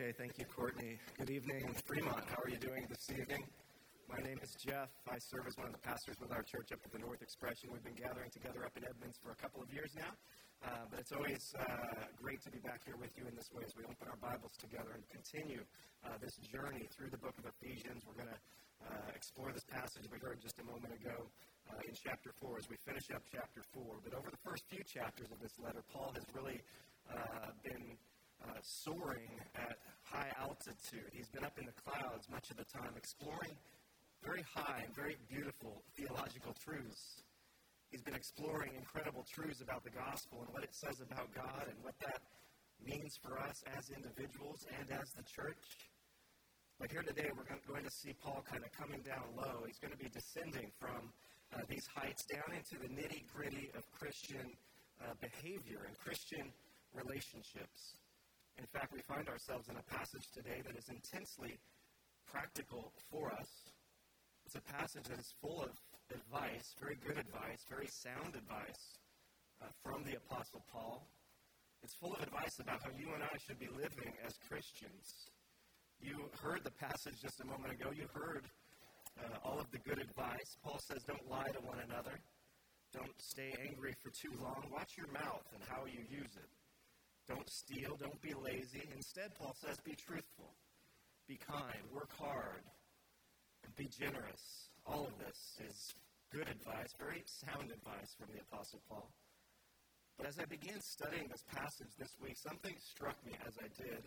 Okay, thank you, Courtney. Good evening, Fremont. How are you doing this evening? My name is Jeff. I serve as one of the pastors with our church up at the North Expression. We've been gathering together up in Edmonds for a couple of years now. Uh, but it's always uh, great to be back here with you in this way as we open our Bibles together and continue uh, this journey through the book of Ephesians. We're going to uh, explore this passage we heard just a moment ago uh, in chapter 4 as we finish up chapter 4. But over the first few chapters of this letter, Paul has really uh, been uh, soaring at high altitude. He's been up in the clouds much of the time, exploring very high and very beautiful theological truths. He's been exploring incredible truths about the gospel and what it says about God and what that means for us as individuals and as the church. But here today, we're going to see Paul kind of coming down low. He's going to be descending from uh, these heights down into the nitty gritty of Christian uh, behavior and Christian relationships. In fact, we find ourselves in a passage today that is intensely practical for us. It's a passage that is full of advice, very good advice, very sound advice uh, from the Apostle Paul. It's full of advice about how you and I should be living as Christians. You heard the passage just a moment ago. You heard uh, all of the good advice. Paul says, don't lie to one another. Don't stay angry for too long. Watch your mouth and how you use it. Don't steal. Don't be lazy. Instead, Paul says, be truthful. Be kind. Work hard. And be generous. All of this is good advice, very sound advice from the Apostle Paul. But as I began studying this passage this week, something struck me as I did.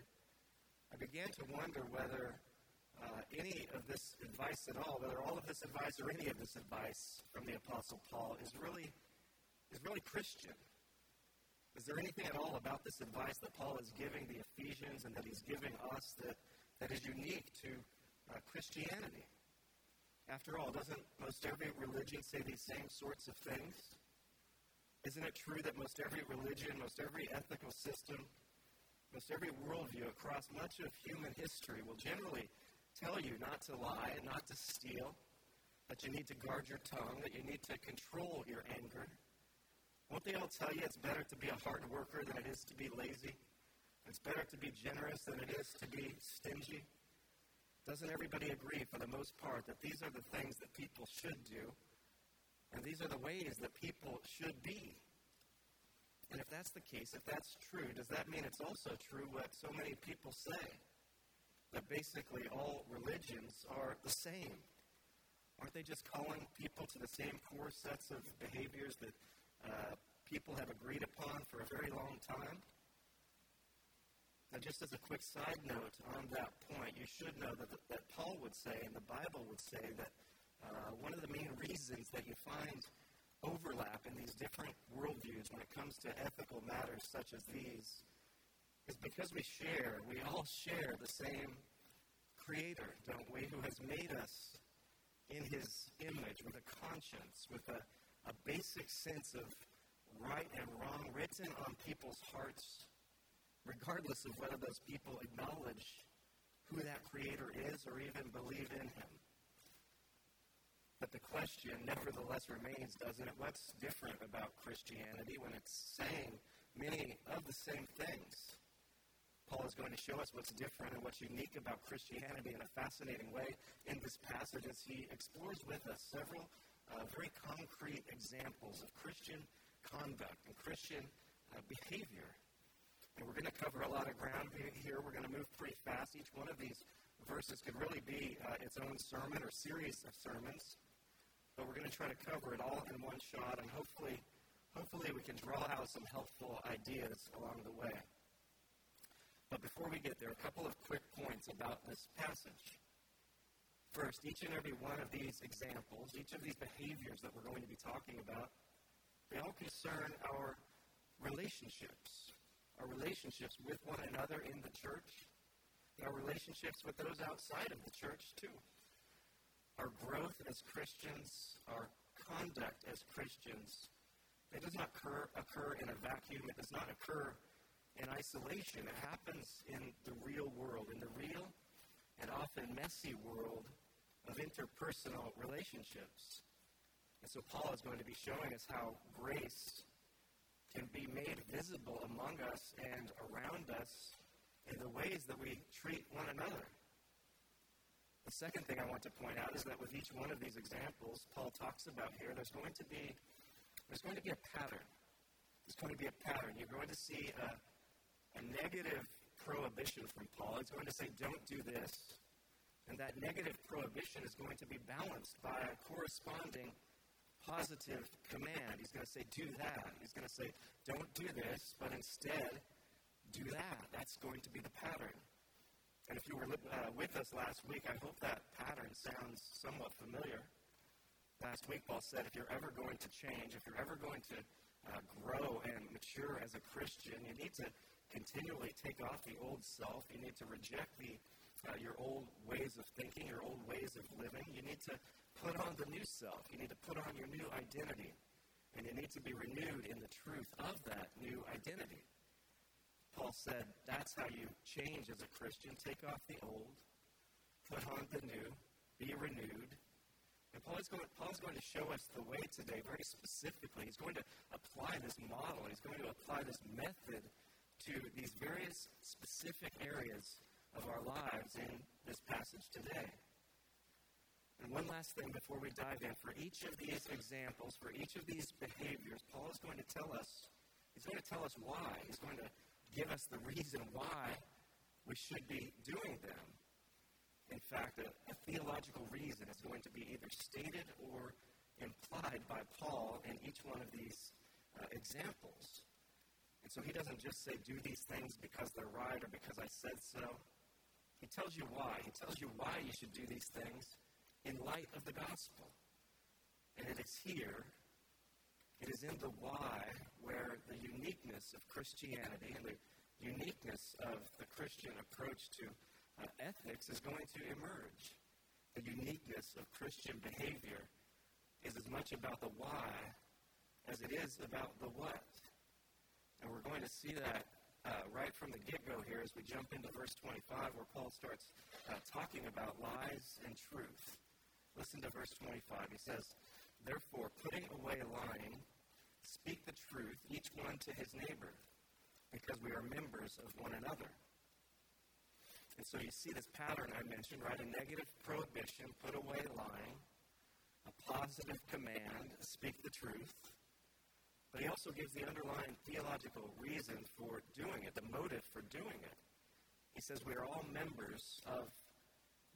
I began to wonder whether uh, any of this advice at all, whether all of this advice or any of this advice from the Apostle Paul is really is really Christian. Is there anything at all about this advice that Paul is giving the Ephesians and that he's giving us that, that is unique to uh, Christianity? After all, doesn't most every religion say these same sorts of things? Isn't it true that most every religion, most every ethical system, most every worldview across much of human history will generally tell you not to lie and not to steal, that you need to guard your tongue, that you need to control your anger, won't they all tell you it's better to be a hard worker than it is to be lazy? It's better to be generous than it is to be stingy? Doesn't everybody agree, for the most part, that these are the things that people should do, and these are the ways that people should be? And if that's the case, if that's true, does that mean it's also true what so many people say? That basically all religions are the same. Aren't they just calling people to the same core sets of behaviors that uh, people have agreed upon for a very long time. Now, just as a quick side note on that point, you should know that, that Paul would say, and the Bible would say, that uh, one of the main reasons that you find overlap in these different worldviews when it comes to ethical matters such as these is because we share, we all share the same Creator, don't we, who has made us in His image with a conscience, with a a basic sense of right and wrong written on people's hearts, regardless of whether those people acknowledge who that Creator is or even believe in Him. But the question nevertheless remains, doesn't it? What's different about Christianity when it's saying many of the same things? Paul is going to show us what's different and what's unique about Christianity in a fascinating way in this passage as he explores with us several uh, very concrete examples of Christian conduct and Christian uh, behavior. And we're going to cover a lot of ground here. We're going to move pretty fast. Each one of these verses could really be uh, its own sermon or series of sermons. But we're going to try to cover it all in one shot, and hopefully, hopefully we can draw out some helpful ideas along the way. But before we get there, a couple of quick points about this passage. First, each and every one of these examples, each of these behaviors that we're going to be talking about, they all concern our relationships, our relationships with one another in the church, our relationships with those outside of the church, too. Our growth as Christians, our conduct as Christians, it does not occur, occur in a vacuum. It does not occur in isolation. It happens in the real world, in the real and often messy world of interpersonal relationships. And so Paul is going to be showing us how grace can be made visible among us and around us in the ways that we treat one another. The second thing I want to point out is that with each one of these examples Paul talks about here, there's going to be there's going to be a pattern. There's going to be a pattern. You're going to see a, a negative prohibition from Paul. He's going to say, don't do this. And that negative prohibition is going to be balanced by a corresponding positive command. He's going to say, do that. He's going to say, don't do this, but instead, do that. That's going to be the pattern. And if you were uh, with us last week, I hope that pattern sounds somewhat familiar. Last week, Paul said, if you're ever going to change, if you're ever going to uh, grow and mature as a Christian, you need to continually take off the old self. You need to reject the uh, your old ways of thinking, your old ways of living. You need to put on the new self. You need to put on your new identity. And you need to be renewed in the truth of that new identity. Paul said that's how you change as a Christian. Take off the old, put on the new, be renewed. And Paul is, going, Paul is going to show us the way today very specifically. He's going to apply this model, he's going to apply this method to these various specific areas of our lives in this passage today. And one last thing before we dive in for each of these examples, for each of these behaviors, Paul is going to tell us, he's going to tell us why. He's going to give us the reason why we should be doing them. In fact, a, a theological reason is going to be either stated or implied by Paul in each one of these uh, examples. And so he doesn't just say, do these things because they're right or because I said so. He tells you why. He tells you why you should do these things in light of the gospel. And it is here, it is in the why where the uniqueness of Christianity and the uniqueness of the Christian approach to uh, ethics is going to emerge. The uniqueness of Christian behavior is as much about the why as it is about the what. And we're going to see that uh, right from the get go here as we jump into verse 25, where Paul starts uh, talking about lies and truth. Listen to verse 25. He says, Therefore, putting away lying, speak the truth, each one to his neighbor, because we are members of one another. And so you see this pattern I mentioned, right? A negative prohibition, put away lying, a positive command, speak the truth. But he also gives the underlying theological reason for doing it, the motive for doing it. He says we are all members of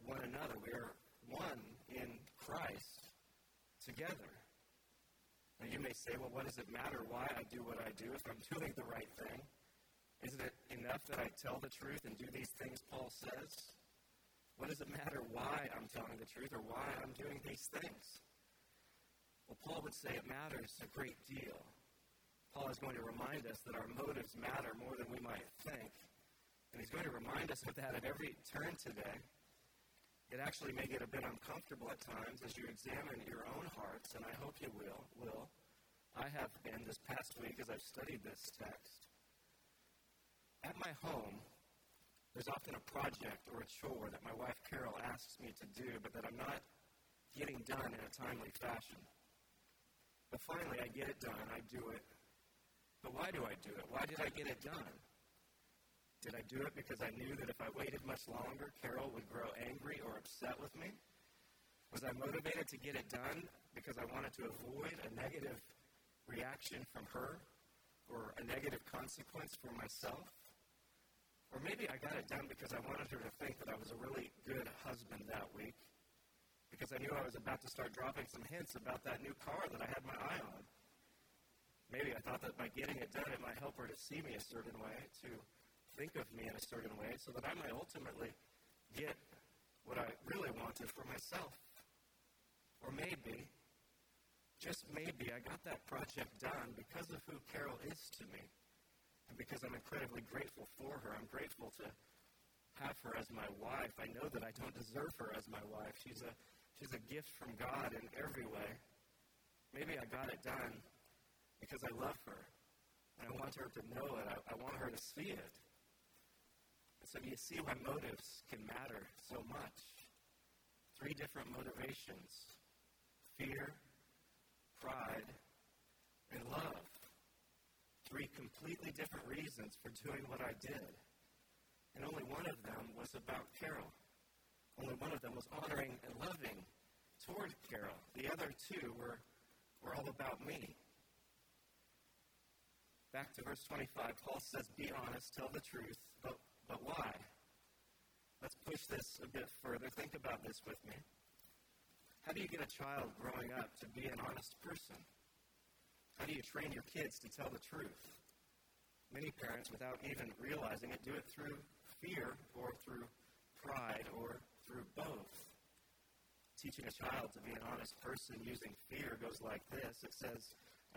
one another. We are one in Christ together. Now you may say, well, what does it matter why I do what I do if I'm doing the right thing? Isn't it enough that I tell the truth and do these things Paul says? What does it matter why I'm telling the truth or why I'm doing these things? Well, Paul would say it matters a great deal. Paul is going to remind us that our motives matter more than we might think. And he's going to remind us of that at every turn today. It actually may get a bit uncomfortable at times as you examine your own hearts, and I hope you will. Will. I have been this past week as I've studied this text. At my home, there's often a project or a chore that my wife Carol asks me to do, but that I'm not getting done in a timely fashion. But finally, I get it done. I do it but why do I do it? Why did I get it done? Did I do it because I knew that if I waited much longer, Carol would grow angry or upset with me? Was I motivated to get it done because I wanted to avoid a negative reaction from her or a negative consequence for myself? Or maybe I got it done because I wanted her to think that I was a really good husband that week because I knew I was about to start dropping some hints about that new car that I had my eye on. Maybe I thought that by getting it done, it might help her to see me a certain way, to think of me in a certain way, so that I might ultimately get what I really wanted for myself. Or maybe, just maybe, I got that project done because of who Carol is to me. And because I'm incredibly grateful for her. I'm grateful to have her as my wife. I know that I don't deserve her as my wife. She's a, she's a gift from God in every way. Maybe I got it done because I love her. And I want her to know it. I, I want her to see it. And so you see why motives can matter so much. Three different motivations fear, pride, and love. Three completely different reasons for doing what I did. and only one of them was about Carol. Only one of them was honoring and loving toward Carol. The other two were, were all about me. Back to verse 25, Paul says, Be honest, tell the truth, but, but why? Let's push this a bit further. Think about this with me. How do you get a child growing up to be an honest person? How do you train your kids to tell the truth? Many parents, without even realizing it, do it through fear or through pride or through both. Teaching a child to be an honest person using fear goes like this it says,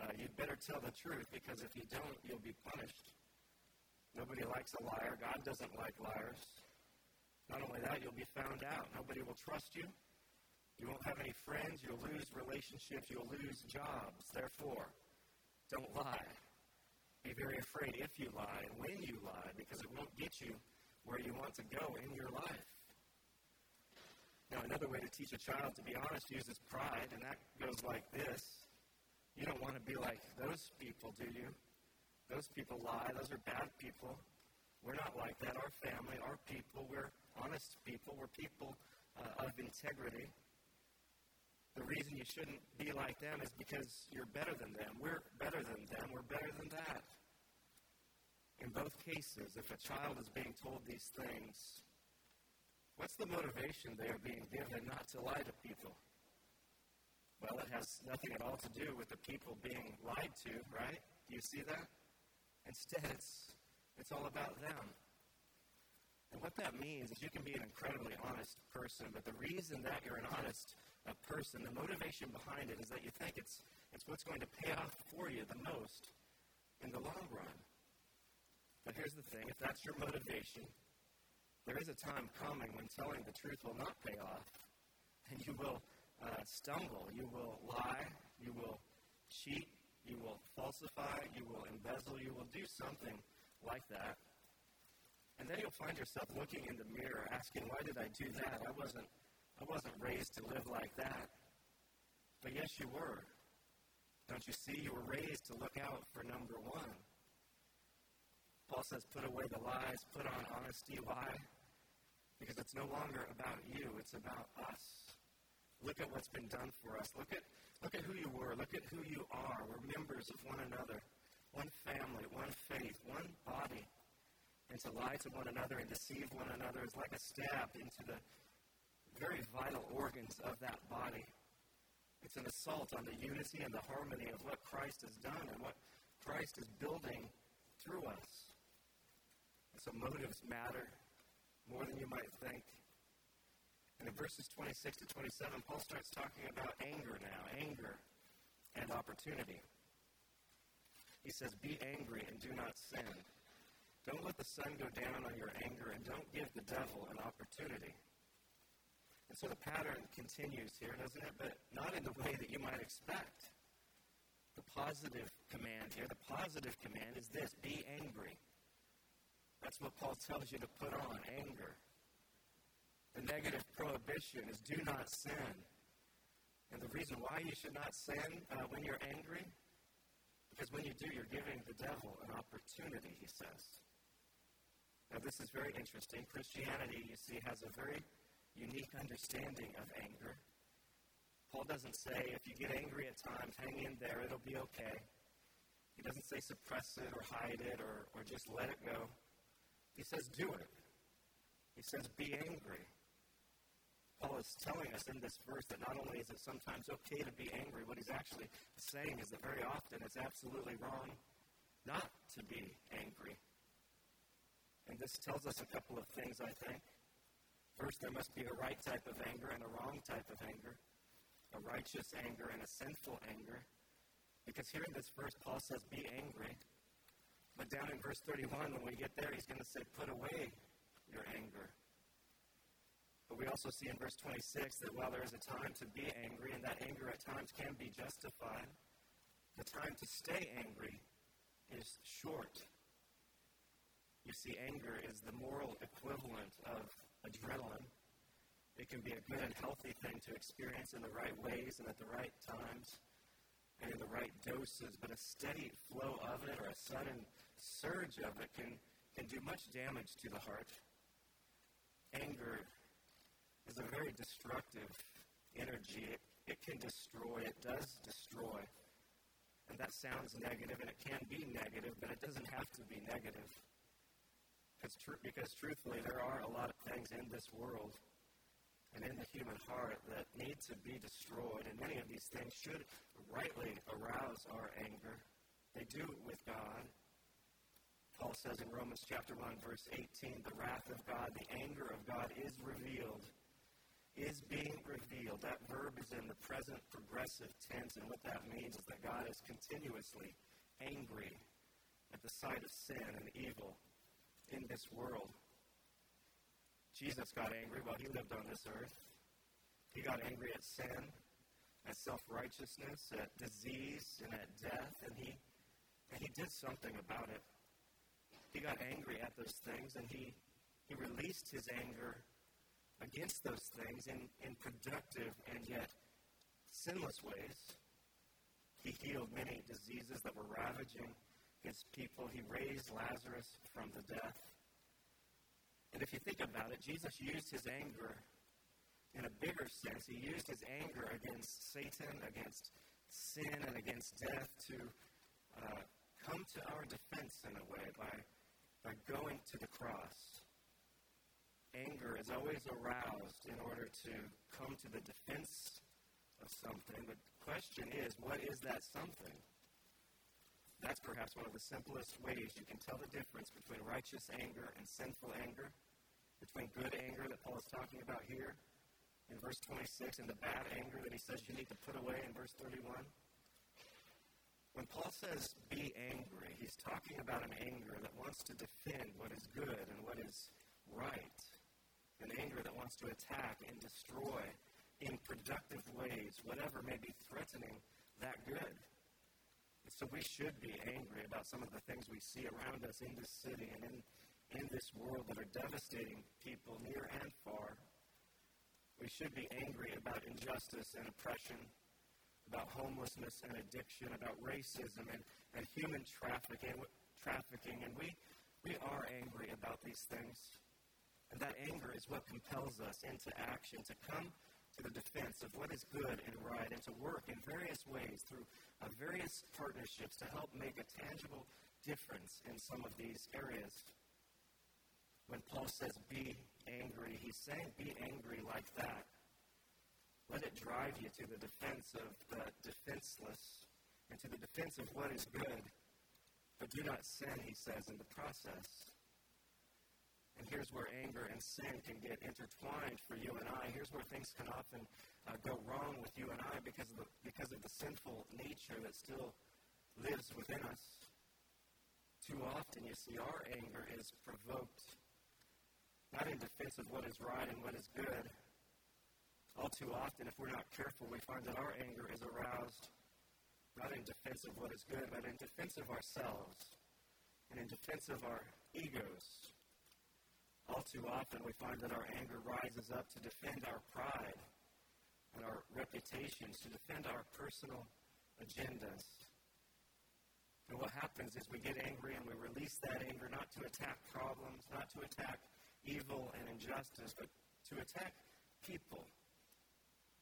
uh, You'd better tell the truth because if you don't, you'll be punished. Nobody likes a liar. God doesn't like liars. Not only that, you'll be found out. Nobody will trust you. You won't have any friends. You'll lose relationships. You'll lose jobs. Therefore, don't lie. Be very afraid if you lie and when you lie because it won't get you where you want to go in your life. Now, another way to teach a child to be honest uses pride, and that goes like this. You don't want to be like those people, do you? Those people lie. Those are bad people. We're not like that. Our family, our people, we're honest people. We're people uh, of integrity. The reason you shouldn't be like them is because you're better than them. We're better than them. We're better than that. In both cases, if a child is being told these things, what's the motivation they are being given not to lie to people? Well, it has nothing at all to do with the people being lied to, right? Do you see that? Instead, it's, it's all about them. And what that means is you can be an incredibly honest person, but the reason that you're an honest a person, the motivation behind it is that you think it's, it's what's going to pay off for you the most in the long run. But here's the thing if that's your motivation, there is a time coming when telling the truth will not pay off, and you will uh, stumble, you will lie, you will cheat, you will falsify, you will embezzle, you will do something like that. And then you'll find yourself looking in the mirror asking, Why did I do that? I wasn't I wasn't raised to live like that. But yes, you were. Don't you see? You were raised to look out for number one. Paul says, put away the lies, put on honesty. Why? Because it's no longer about you, it's about us. Look at what's been done for us. Look at, look at who you were. Look at who you are. We're members of one another, one family, one faith, one body. And to lie to one another and deceive one another is like a stab into the very vital organs of that body. It's an assault on the unity and the harmony of what Christ has done and what Christ is building through us. And so motives matter more than you might think. And in verses 26 to 27, Paul starts talking about anger now, anger and opportunity. He says, Be angry and do not sin. Don't let the sun go down on your anger, and don't give the devil an opportunity. And so the pattern continues here, doesn't it? But not in the way that you might expect. The positive command here, the positive command is this be angry. That's what Paul tells you to put on anger. The negative prohibition is do not sin. And the reason why you should not sin uh, when you're angry, because when you do, you're giving the devil an opportunity, he says. Now, this is very interesting. Christianity, you see, has a very unique understanding of anger. Paul doesn't say if you get angry at times, hang in there, it'll be okay. He doesn't say suppress it or hide it or, or just let it go. He says do it. He says be angry. Paul is telling us in this verse that not only is it sometimes okay to be angry, what he's actually saying is that very often it's absolutely wrong not to be angry. And this tells us a couple of things, I think. First, there must be a right type of anger and a wrong type of anger, a righteous anger and a sinful anger. Because here in this verse, Paul says, be angry. But down in verse 31, when we get there, he's going to say, put away your anger. But we also see in verse 26 that while there is a time to be angry, and that anger at times can be justified, the time to stay angry is short. You see, anger is the moral equivalent of adrenaline. It can be a good and healthy thing to experience in the right ways and at the right times and in the right doses, but a steady flow of it or a sudden surge of it can, can do much damage to the heart a very destructive energy. It, it can destroy, it does destroy. And that sounds negative, and it can be negative, but it doesn't have to be negative. Because, tr- because truthfully, there are a lot of things in this world and in the human heart that need to be destroyed. And many of these things should rightly arouse our anger. They do with God. Paul says in Romans chapter 1, verse 18, the wrath of God, the anger of God is revealed, is being revealed. That verb is in the present progressive tense, and what that means is that God is continuously angry at the sight of sin and evil in this world. Jesus got angry while he lived on this earth. He got angry at sin, at self righteousness, at disease, and at death, and he, and he did something about it. He got angry at those things, and he, he released his anger against those things in, in productive and yet sinless ways. He healed many diseases that were ravaging his people. He raised Lazarus from the death. And if you think about it, Jesus used his anger in a bigger sense. He used his anger against Satan, against sin, and against death to uh, come to our defense in a way by, by going to the cross. Anger is always aroused in order to come to the defense of something. But the question is, what is that something? That's perhaps one of the simplest ways you can tell the difference between righteous anger and sinful anger, between good anger that Paul is talking about here in verse 26 and the bad anger that he says you need to put away in verse 31. When Paul says be angry, he's talking about an anger that wants to defend what is good and what is right, an anger that wants to attack and destroy in productive ways whatever may be threatening that good. So we should be angry about some of the things we see around us in this city and in, in this world that are devastating people near and far. We should be angry about injustice and oppression, about homelessness and addiction, about racism and, and human trafficking, trafficking. And we, we are angry about these things. And that anger is what compels us into action to come to the defense of what is good and right and to work in various ways through uh, various partnerships to help make a tangible difference in some of these areas. When Paul says be angry, he's saying be angry like that. Let it drive you to the defense of the defenseless and to the defense of what is good. But do not sin, he says, in the process. And here's where anger and sin can get intertwined for you and I. Here's where things can often uh, go wrong with you and I because of, the, because of the sinful nature that still lives within us. Too often, you see, our anger is provoked not in defense of what is right and what is good. All too often, if we're not careful, we find that our anger is aroused not in defense of what is good, but in defense of ourselves and in defense of our egos all too often, we find that our anger rises up to defend our pride and our reputations, to defend our personal agendas. And what happens is we get angry and we release that anger not to attack problems, not to attack evil and injustice, but to attack people.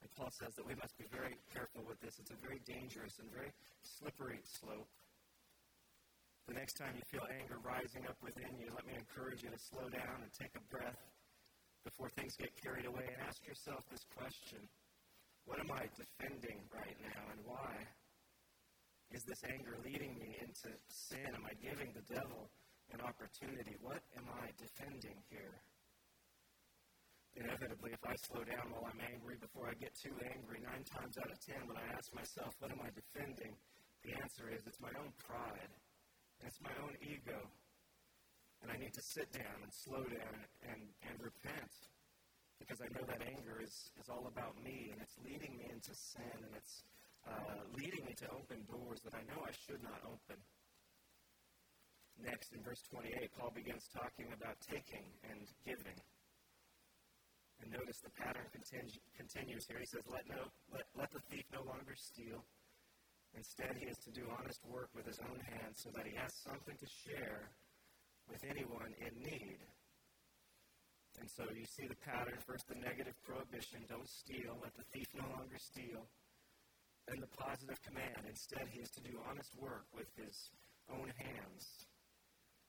And Paul says that we must be very careful with this. It's a very dangerous and very slippery slope. The next time you feel anger rising up within you, let me encourage you to slow down and take a breath before things get carried away and ask yourself this question What am I defending right now and why? Is this anger leading me into sin? Am I giving the devil an opportunity? What am I defending here? Inevitably, if I slow down while I'm angry before I get too angry, nine times out of ten, when I ask myself, What am I defending? the answer is it's my own pride. It's my own ego. And I need to sit down and slow down and, and repent because I know that anger is, is all about me and it's leading me into sin and it's uh, leading me to open doors that I know I should not open. Next, in verse 28, Paul begins talking about taking and giving. And notice the pattern continu- continues here. He says, let, no, let, let the thief no longer steal Instead, he is to do honest work with his own hands so that he has something to share with anyone in need. And so you see the pattern first, the negative prohibition don't steal, let the thief no longer steal. Then the positive command instead, he is to do honest work with his own hands.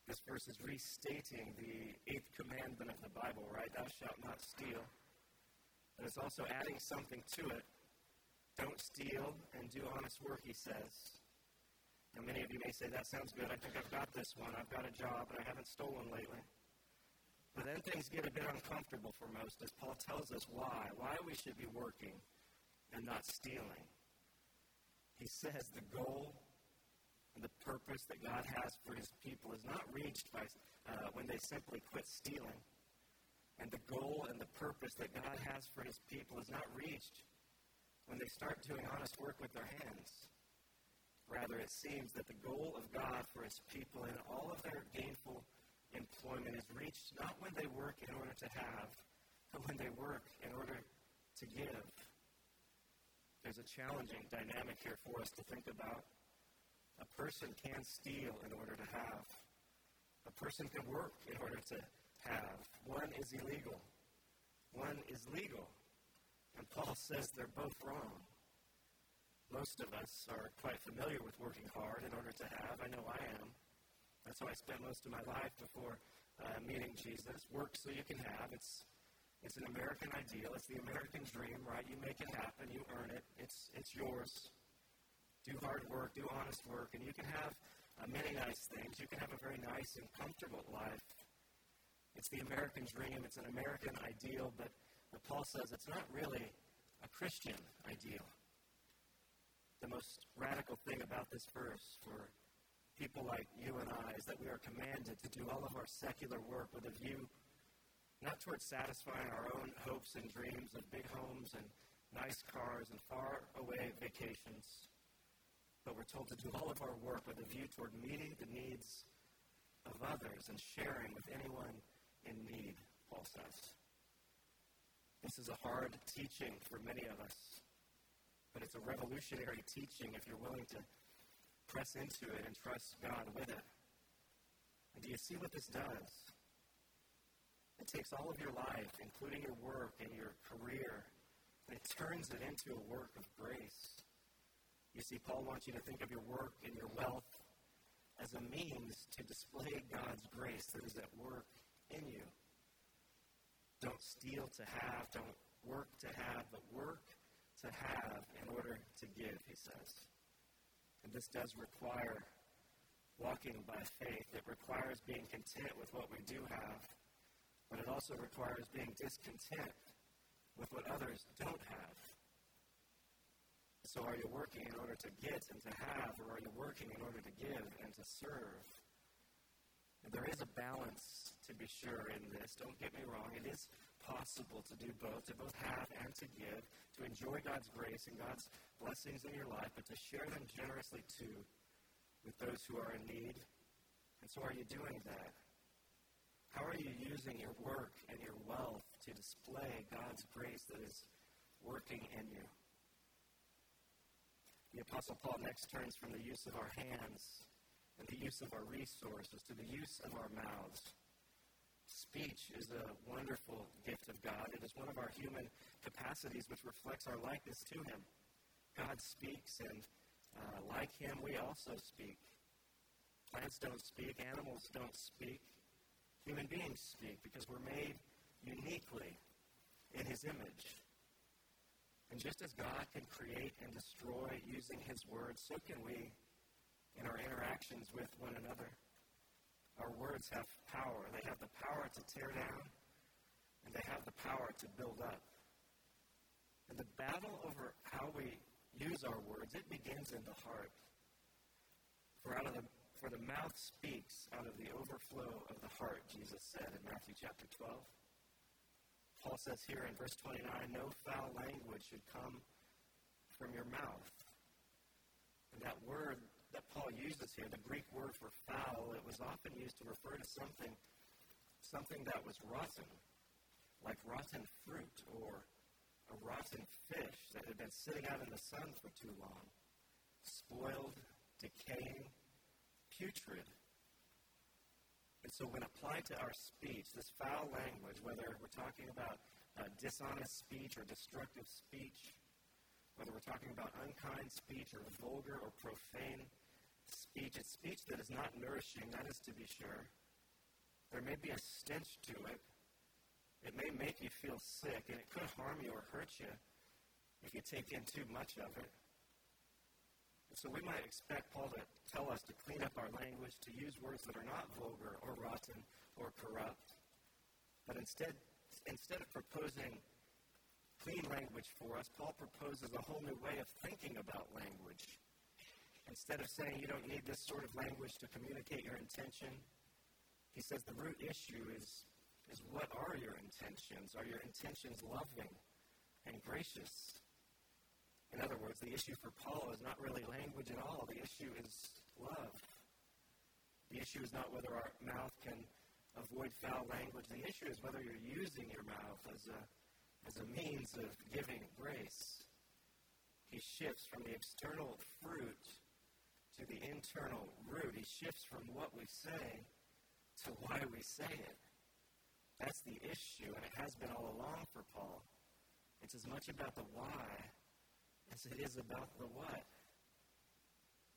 This verse is restating the eighth commandment of the Bible, right? Thou shalt not steal. But it's also adding something to it. Don't steal and do honest work, he says. Now, many of you may say, that sounds good. I think I've got this one. I've got a job, and I haven't stolen lately. But then things get a bit uncomfortable for most as Paul tells us why. Why we should be working and not stealing. He says the goal and the purpose that God has for his people is not reached by uh, when they simply quit stealing. And the goal and the purpose that God has for his people is not reached when they start doing honest work with their hands. Rather, it seems that the goal of God for his people in all of their gainful employment is reached not when they work in order to have, but when they work in order to give. There's a challenging dynamic here for us to think about. A person can steal in order to have. A person can work in order to have. One is illegal. One is legal. And Paul says they're both wrong. Most of us are quite familiar with working hard in order to have. I know I am. That's how I spent most of my life before uh, meeting Jesus. Work so you can have. It's it's an American ideal. It's the American dream, right? You make it happen. You earn it. It's it's yours. Do hard work. Do honest work, and you can have uh, many nice things. You can have a very nice and comfortable life. It's the American dream. It's an American ideal, but, but Paul says it's not really a Christian ideal. The most radical thing about this verse for people like you and I is that we are commanded to do all of our secular work with a view not towards satisfying our own hopes and dreams of big homes and nice cars and far away vacations, but we're told to do all of our work with a view toward meeting the needs of others and sharing with anyone in need, Paul says. This is a hard teaching for many of us, but it's a revolutionary teaching if you're willing to press into it and trust God with it. And do you see what this does? It takes all of your life, including your work and your career, and it turns it into a work of grace. You see, Paul wants you to think of your work and your wealth as a means to display God's grace that is at work in you. Don't steal to have, don't work to have, but work to have in order to give, he says. And this does require walking by faith. It requires being content with what we do have, but it also requires being discontent with what others don't have. So, are you working in order to get and to have, or are you working in order to give and to serve? And there is a balance, to be sure, in this. Don't get me wrong. It is possible to do both, to both have and to give, to enjoy God's grace and God's blessings in your life, but to share them generously too with those who are in need. And so, are you doing that? How are you using your work and your wealth to display God's grace that is working in you? The Apostle Paul next turns from the use of our hands and the use of our resources to the use of our mouths. Speech is a wonderful gift of God. It is one of our human capacities which reflects our likeness to Him. God speaks, and uh, like Him, we also speak. Plants don't speak, animals don't speak. Human beings speak because we're made uniquely in His image. And just as God can create and destroy using His words, so can we in our interactions with one another. Our words have power. They have the power to tear down, and they have the power to build up. And the battle over how we use our words, it begins in the heart. For out of the for the mouth speaks out of the overflow of the heart, Jesus said in Matthew chapter 12. Paul says here in verse 29, no foul language should come from your mouth. And that word that Paul uses here, the Greek word for foul, it was often used to refer to something, something that was rotten, like rotten fruit or a rotten fish that had been sitting out in the sun for too long, spoiled, decaying, putrid. And so, when applied to our speech, this foul language, whether we're talking about uh, dishonest speech or destructive speech, whether we're talking about unkind speech or vulgar or profane speech, it's speech that is not nourishing, that is to be sure. There may be a stench to it. It may make you feel sick, and it could harm you or hurt you if you take in too much of it. And so we might expect Paul to tell us to clean up our language, to use words that are not vulgar or rotten or corrupt. But instead, instead of proposing clean language for us, Paul proposes a whole new way of thinking about language. Instead of saying you don't need this sort of language to communicate your intention, he says the root issue is, is what are your intentions? Are your intentions loving and gracious? In other words, the issue for Paul is not really language at all. The issue is love. The issue is not whether our mouth can avoid foul language. The issue is whether you're using your mouth as a, as a means of giving grace. He shifts from the external fruit to the internal root. He shifts from what we say to why we say it. That's the issue, and it has been all along for Paul. It's as much about the why as it is about the what.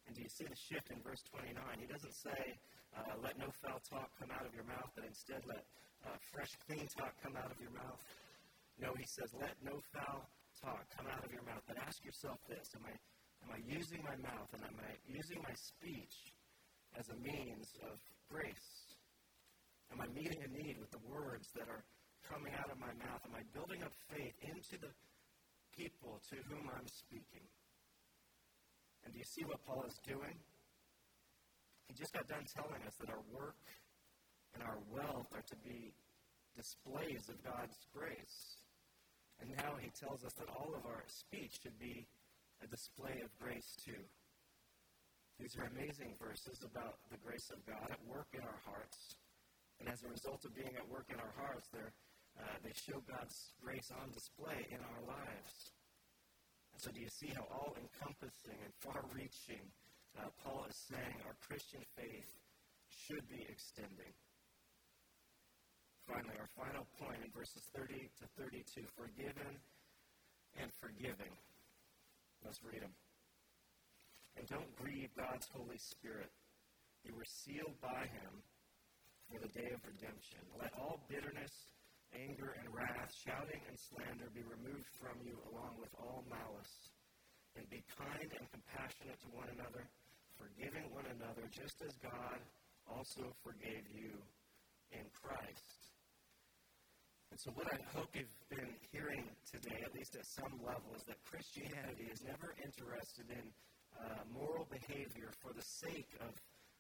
And do you see the shift in verse 29? He doesn't say, uh, let no foul talk come out of your mouth, but instead let uh, fresh, clean talk come out of your mouth. No, he says, let no foul talk come out of your mouth. But ask yourself this Am I, am I using my mouth and am I using my speech as a means of grace? Am I meeting a need with the words that are coming out of my mouth? Am I building up faith into the people to whom I'm speaking. And do you see what Paul is doing? He just got done telling us that our work and our wealth are to be displays of God's grace. And now he tells us that all of our speech should be a display of grace too. These are amazing verses about the grace of God at work in our hearts. And as a result of being at work in our hearts, uh, they show God's grace on display in our lives. And so, do you see how all encompassing and far reaching uh, Paul is saying our Christian faith should be extending? Finally, our final point in verses 30 to 32 forgiven and forgiving. Let's read them. And don't grieve God's Holy Spirit. You were sealed by him for the day of redemption. Let all bitterness anger and wrath, shouting and slander be removed from you along with all malice. And be kind and compassionate to one another, forgiving one another, just as God also forgave you in Christ. And so, what I hope you've been hearing today, at least at some level, is that Christianity is never interested in uh, moral behavior for the sake of,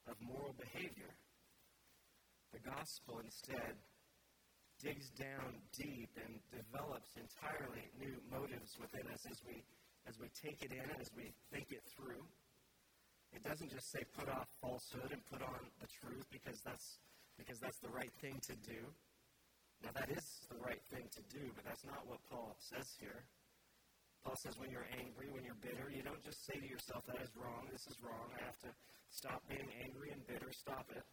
of moral behavior. The gospel instead digs down deep and develops entirely new motives within us as we as we take it in as we think it through. It doesn't just say put off falsehood and put on the truth because that's because that's the right thing to do. Now that is the right thing to do, but that's not what Paul says here. Paul says when you're angry, when you're bitter, you don't just say to yourself, that is wrong, this is wrong, I have to stop being angry and bitter, stop it.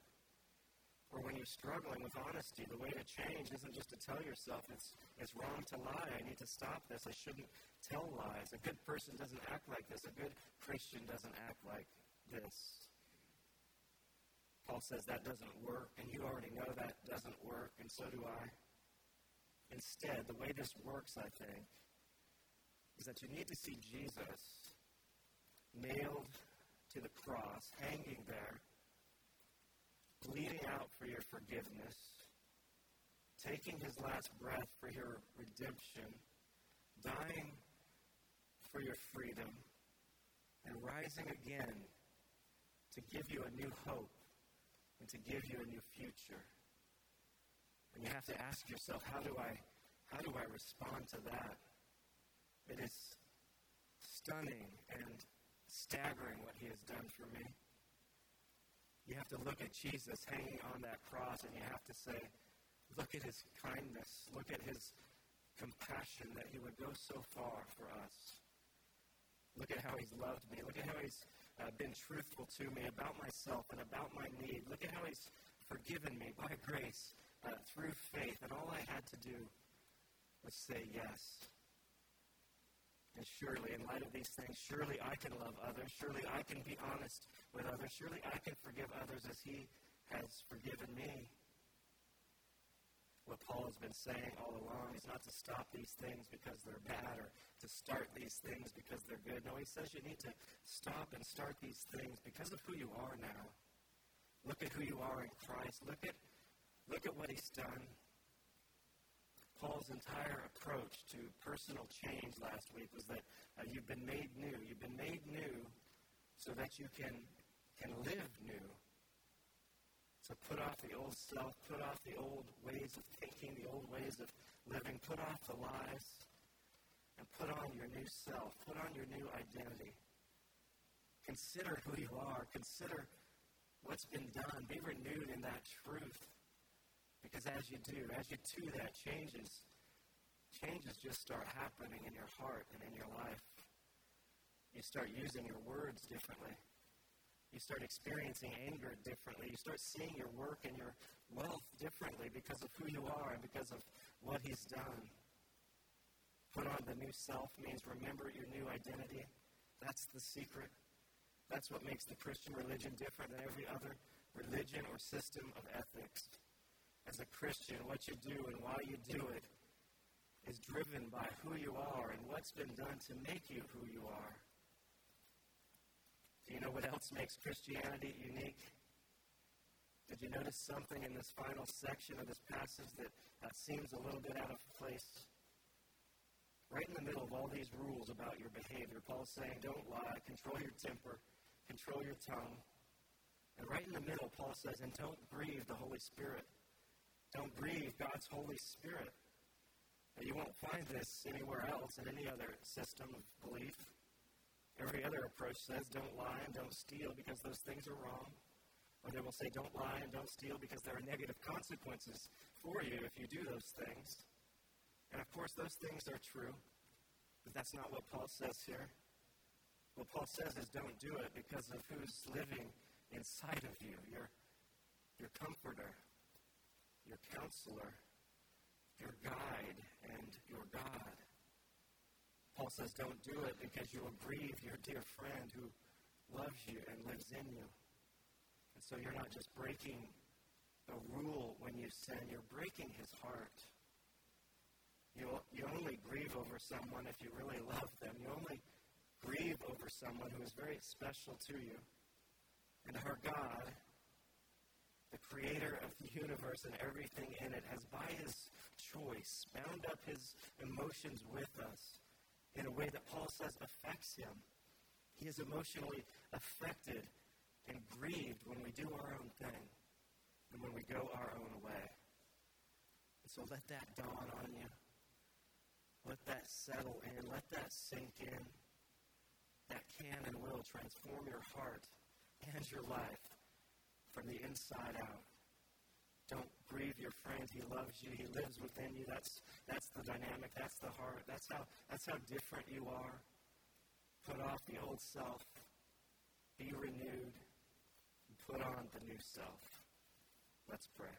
Or when you're struggling with honesty, the way to change isn't just to tell yourself it's, it's wrong to lie. I need to stop this. I shouldn't tell lies. A good person doesn't act like this. A good Christian doesn't act like this. Paul says that doesn't work, and you already know that doesn't work, and so do I. Instead, the way this works, I think, is that you need to see Jesus nailed to the cross, hanging there bleeding out for your forgiveness, taking his last breath for your redemption, dying for your freedom, and rising again to give you a new hope and to give you a new future. And you have to ask yourself, how do I how do I respond to that? It is stunning and staggering what he has done for me. You have to look at Jesus hanging on that cross and you have to say, look at his kindness, look at his compassion that he would go so far for us. Look at how he's loved me. Look at how he's uh, been truthful to me about myself and about my need. Look at how he's forgiven me by grace uh, through faith, and all I had to do was say yes. And surely, in light of these things, surely I can love others. Surely I can be honest with others. Surely I can forgive others as He has forgiven me. What Paul has been saying all along is not to stop these things because they're bad or to start these things because they're good. No, he says you need to stop and start these things because of who you are now. Look at who you are in Christ. Look at, look at what he's done. Paul's entire approach to personal change last week was that uh, you've been made new. You've been made new so that you can, can live new. So put off the old self, put off the old ways of thinking, the old ways of living, put off the lies, and put on your new self, put on your new identity. Consider who you are. Consider what's been done. Be renewed in that truth. Because as you do, as you do that, changes, changes just start happening in your heart and in your life. You start using your words differently. You start experiencing anger differently. You start seeing your work and your wealth differently because of who you are and because of what He's done. Put on the new self means remember your new identity. That's the secret. That's what makes the Christian religion different than every other religion or system of ethics. As a Christian, what you do and why you do it is driven by who you are and what's been done to make you who you are. Do you know what else makes Christianity unique? Did you notice something in this final section of this passage that uh, seems a little bit out of place? Right in the middle of all these rules about your behavior, Paul's saying, don't lie, control your temper, control your tongue. And right in the middle, Paul says, and don't grieve the Holy Spirit. Don't grieve God's Holy Spirit. Now, you won't find this anywhere else in any other system of belief. Every other approach says don't lie and don't steal because those things are wrong. Or they will say don't lie and don't steal because there are negative consequences for you if you do those things. And of course, those things are true, but that's not what Paul says here. What Paul says is don't do it because of who's living inside of you your, your comforter, your counselor, your guide, and your God. Paul says don't do it because you will grieve your dear friend who loves you and lives in you. And so you're not just breaking a rule when you sin, you're breaking his heart. You, you only grieve over someone if you really love them. You only grieve over someone who is very special to you. And our God, the creator of the universe and everything in it, has by his choice bound up his emotions with us in a way that Paul says affects him. He is emotionally affected and grieved when we do our own thing and when we go our own way. And so let that dawn on you. Let that settle in. Let that sink in that can and will transform your heart and your life from the inside out. Don't grieve your friend. He loves you. He lives within you. That's, that's the dynamic. That's the heart. That's how, that's how different you are. Put off the old self. Be renewed. And put on the new self. Let's pray.